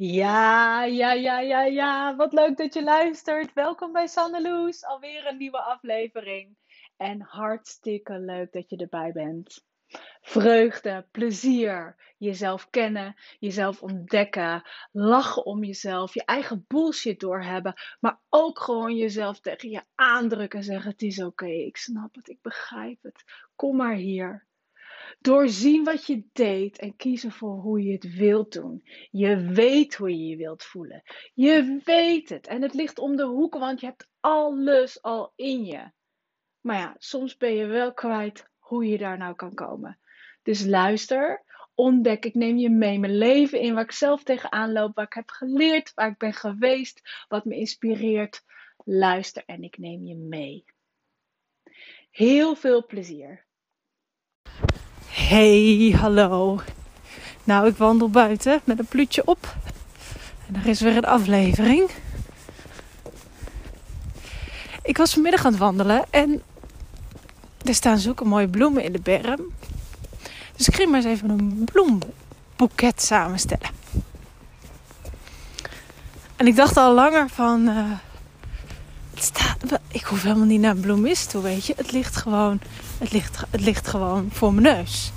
Ja, ja, ja, ja, ja. Wat leuk dat je luistert. Welkom bij Sanneloes. Alweer een nieuwe aflevering. En hartstikke leuk dat je erbij bent. Vreugde, plezier, jezelf kennen, jezelf ontdekken, lachen om jezelf, je eigen bullshit doorhebben, maar ook gewoon jezelf tegen je aandrukken en zeggen: Het is oké, ik snap het, ik begrijp het. Kom maar hier. Doorzien wat je deed en kiezen voor hoe je het wilt doen. Je weet hoe je je wilt voelen. Je weet het. En het ligt om de hoek, want je hebt alles al in je. Maar ja, soms ben je wel kwijt hoe je daar nou kan komen. Dus luister, ontdek, ik neem je mee mijn leven in, waar ik zelf tegenaan loop, waar ik heb geleerd, waar ik ben geweest, wat me inspireert. Luister en ik neem je mee. Heel veel plezier. Hey, hallo. Nou, ik wandel buiten met een pluutje op. En er is weer een aflevering. Ik was vanmiddag aan het wandelen en er staan zulke mooie bloemen in de berm. Dus ik ging maar eens even een bloemboeket samenstellen. En ik dacht al langer van... Staat, ik hoef helemaal niet naar een bloemist toe, weet je. Het ligt gewoon, het ligt, het ligt gewoon voor mijn neus.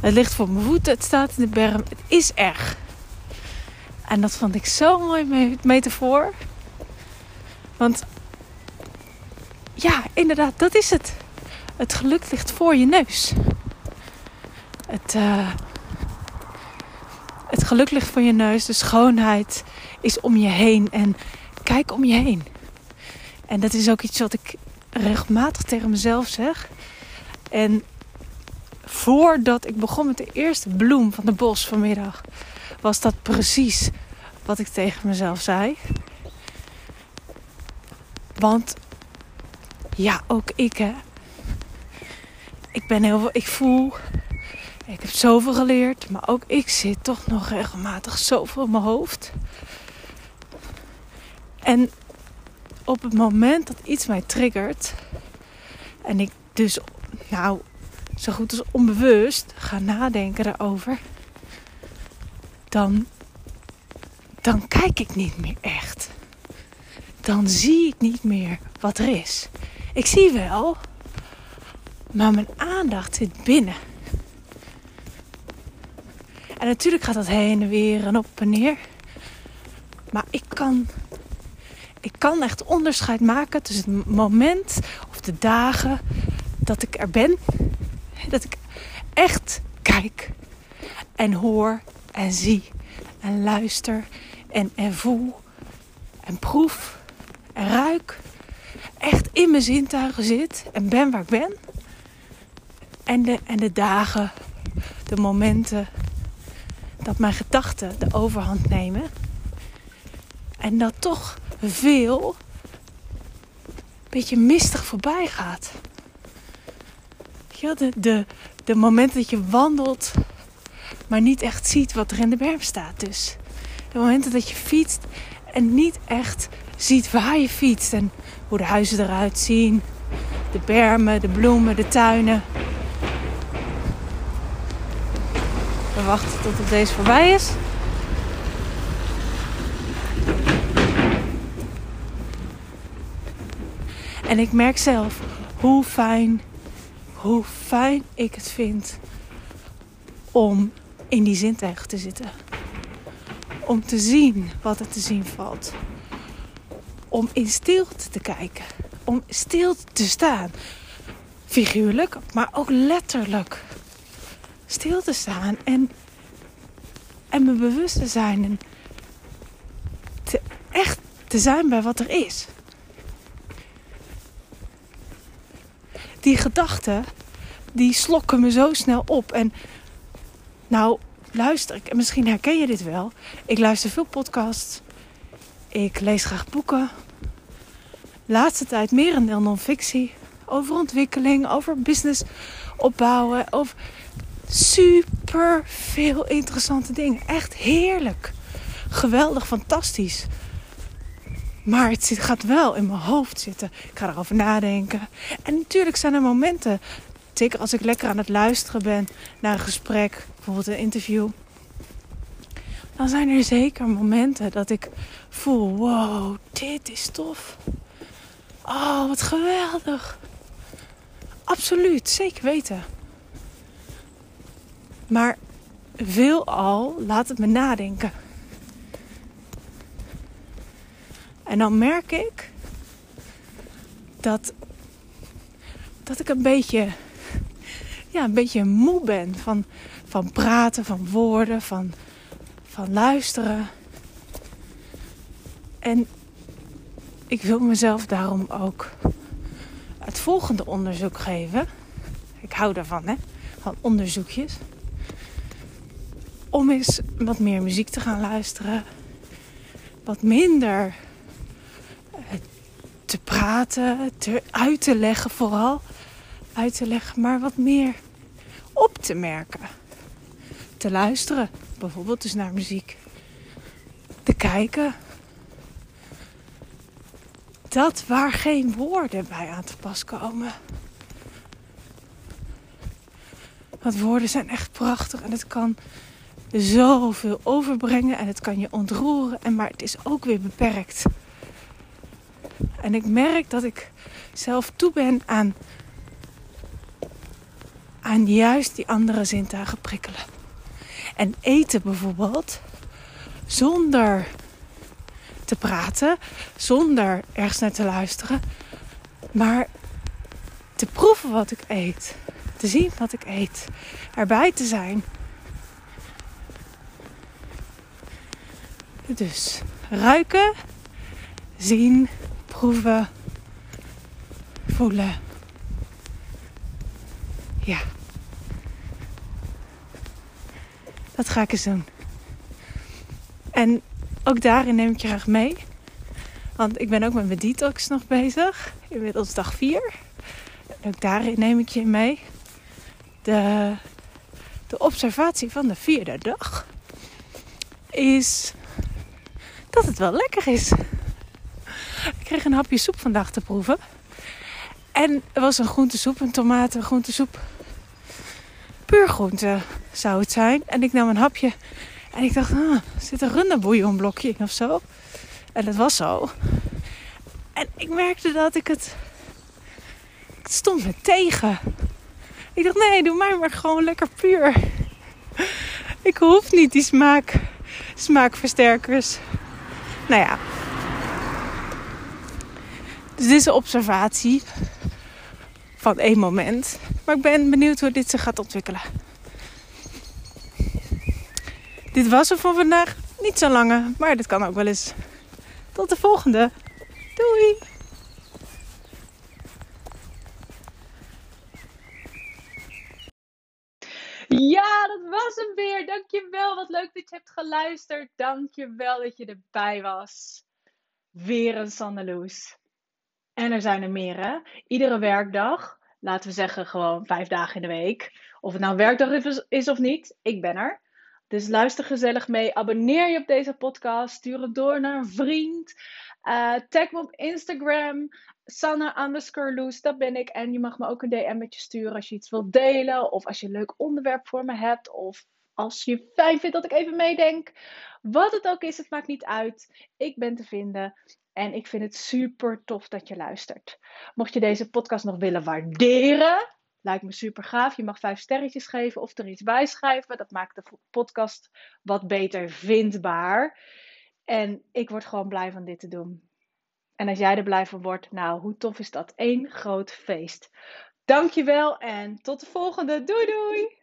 Het ligt voor mijn voeten, het staat in de berm. Het is erg. En dat vond ik zo'n mooi metafoor. Want ja, inderdaad, dat is het. Het geluk ligt voor je neus. Het, uh, het geluk ligt voor je neus. De schoonheid is om je heen. En kijk om je heen. En dat is ook iets wat ik regelmatig tegen mezelf zeg. En voordat ik begon met de eerste bloem van de bos vanmiddag, was dat precies wat ik tegen mezelf zei. Want ja, ook ik hè. Ik ben heel veel, ik voel, ik heb zoveel geleerd, maar ook ik zit toch nog regelmatig zoveel in mijn hoofd. En op het moment dat iets mij triggert en ik dus, nou, zo goed als onbewust ga nadenken daarover, dan, dan kijk ik niet meer echt. Dan zie ik niet meer wat er is. Ik zie wel, maar mijn aandacht zit binnen. En natuurlijk gaat dat heen en weer en op en neer. Maar ik kan, ik kan echt onderscheid maken tussen het moment of de dagen dat ik er ben. Dat ik echt kijk en hoor en zie en luister en, en voel en proef en ruik echt in mijn zintuigen zit en ben waar ik ben. En de, en de dagen, de momenten dat mijn gedachten de overhand nemen. En dat toch veel een beetje mistig voorbij gaat. De, de, de momenten dat je wandelt, maar niet echt ziet wat er in de berm staat. Dus de momenten dat je fietst en niet echt ziet waar je fietst en hoe de huizen eruit zien. De bermen, de bloemen, de tuinen. We wachten tot het deze voorbij is. En ik merk zelf hoe fijn, hoe fijn ik het vind om in die zintuigen te zitten. Om te zien wat er te zien valt om in stilte te kijken. Om stil te staan. Figuurlijk, maar ook letterlijk. Stil te staan en, en me bewust te zijn. En te, echt te zijn bij wat er is. Die gedachten, die slokken me zo snel op. En nou, luister misschien herken je dit wel. Ik luister veel podcasts. Ik lees graag boeken. Laatste tijd meer een non-fictie. Over ontwikkeling, over business opbouwen. Over super veel interessante dingen. Echt heerlijk. Geweldig, fantastisch. Maar het gaat wel in mijn hoofd zitten. Ik ga erover nadenken. En natuurlijk zijn er momenten. Zeker als ik lekker aan het luisteren ben naar een gesprek, bijvoorbeeld een interview dan zijn er zeker momenten dat ik voel: wow, dit is tof. Oh, wat geweldig. Absoluut, zeker weten. Maar veelal laat het me nadenken. En dan merk ik dat, dat ik een beetje, ja, een beetje moe ben van, van praten, van woorden, van, van luisteren. En ik wil mezelf daarom ook het volgende onderzoek geven. Ik hou daarvan, hè? Van onderzoekjes. Om eens wat meer muziek te gaan luisteren. Wat minder te praten, te, uit te leggen vooral. Uit te leggen, maar wat meer op te merken. Te luisteren, bijvoorbeeld dus naar muziek. Te kijken. Dat waar geen woorden bij aan te pas komen. Want woorden zijn echt prachtig en het kan zoveel overbrengen en het kan je ontroeren, en maar het is ook weer beperkt. En ik merk dat ik zelf toe ben aan, aan juist die andere zintuigen prikkelen. En eten bijvoorbeeld, zonder te praten, zonder ergens naar te luisteren, maar te proeven wat ik eet, te zien wat ik eet, erbij te zijn. Dus ruiken, zien, proeven, voelen. Ja. Dat ga ik eens doen. En ook daarin neem ik je graag mee. Want ik ben ook met mijn detox nog bezig. Inmiddels dag 4. En ook daarin neem ik je mee. De, de observatie van de vierde dag is dat het wel lekker is. Kreeg een hapje soep vandaag te proeven. En er was een groentesoep, een tomaten groentesoep. Puur groente zou het zijn. En ik nam een hapje en ik dacht, ah, zit een runderbouillonblokje in of zo. En dat was zo. En ik merkte dat ik het... Het stond me tegen. Ik dacht, nee, doe mij maar gewoon lekker puur. Ik hoef niet die smaak, smaakversterkers. Nou ja. Dus dit is een observatie van één moment. Maar ik ben benieuwd hoe dit zich gaat ontwikkelen. Dit was het voor vandaag. Niet zo lange, maar dit kan ook wel eens. Tot de volgende. Doei! Ja, dat was hem weer. Dankjewel. Wat leuk dat je hebt geluisterd. Dankjewel dat je erbij was. Weer een Sandeloes. En er zijn er meer, hè? Iedere werkdag, laten we zeggen gewoon vijf dagen in de week. Of het nou werkdag is of niet, ik ben er. Dus luister gezellig mee. Abonneer je op deze podcast. Stuur het door naar een vriend. Uh, tag me op Instagram. Sanne underscore dat ben ik. En je mag me ook een DM'tje sturen als je iets wilt delen. Of als je een leuk onderwerp voor me hebt. Of als je fijn vindt dat ik even meedenk. Wat het ook is, het maakt niet uit. Ik ben te vinden. En ik vind het super tof dat je luistert. Mocht je deze podcast nog willen waarderen, lijkt me super gaaf. Je mag vijf sterretjes geven of er iets bij schrijven. Dat maakt de podcast wat beter vindbaar. En ik word gewoon blij van dit te doen. En als jij er blij van wordt, nou, hoe tof is dat? Eén groot feest. Dankjewel en tot de volgende. Doei doei!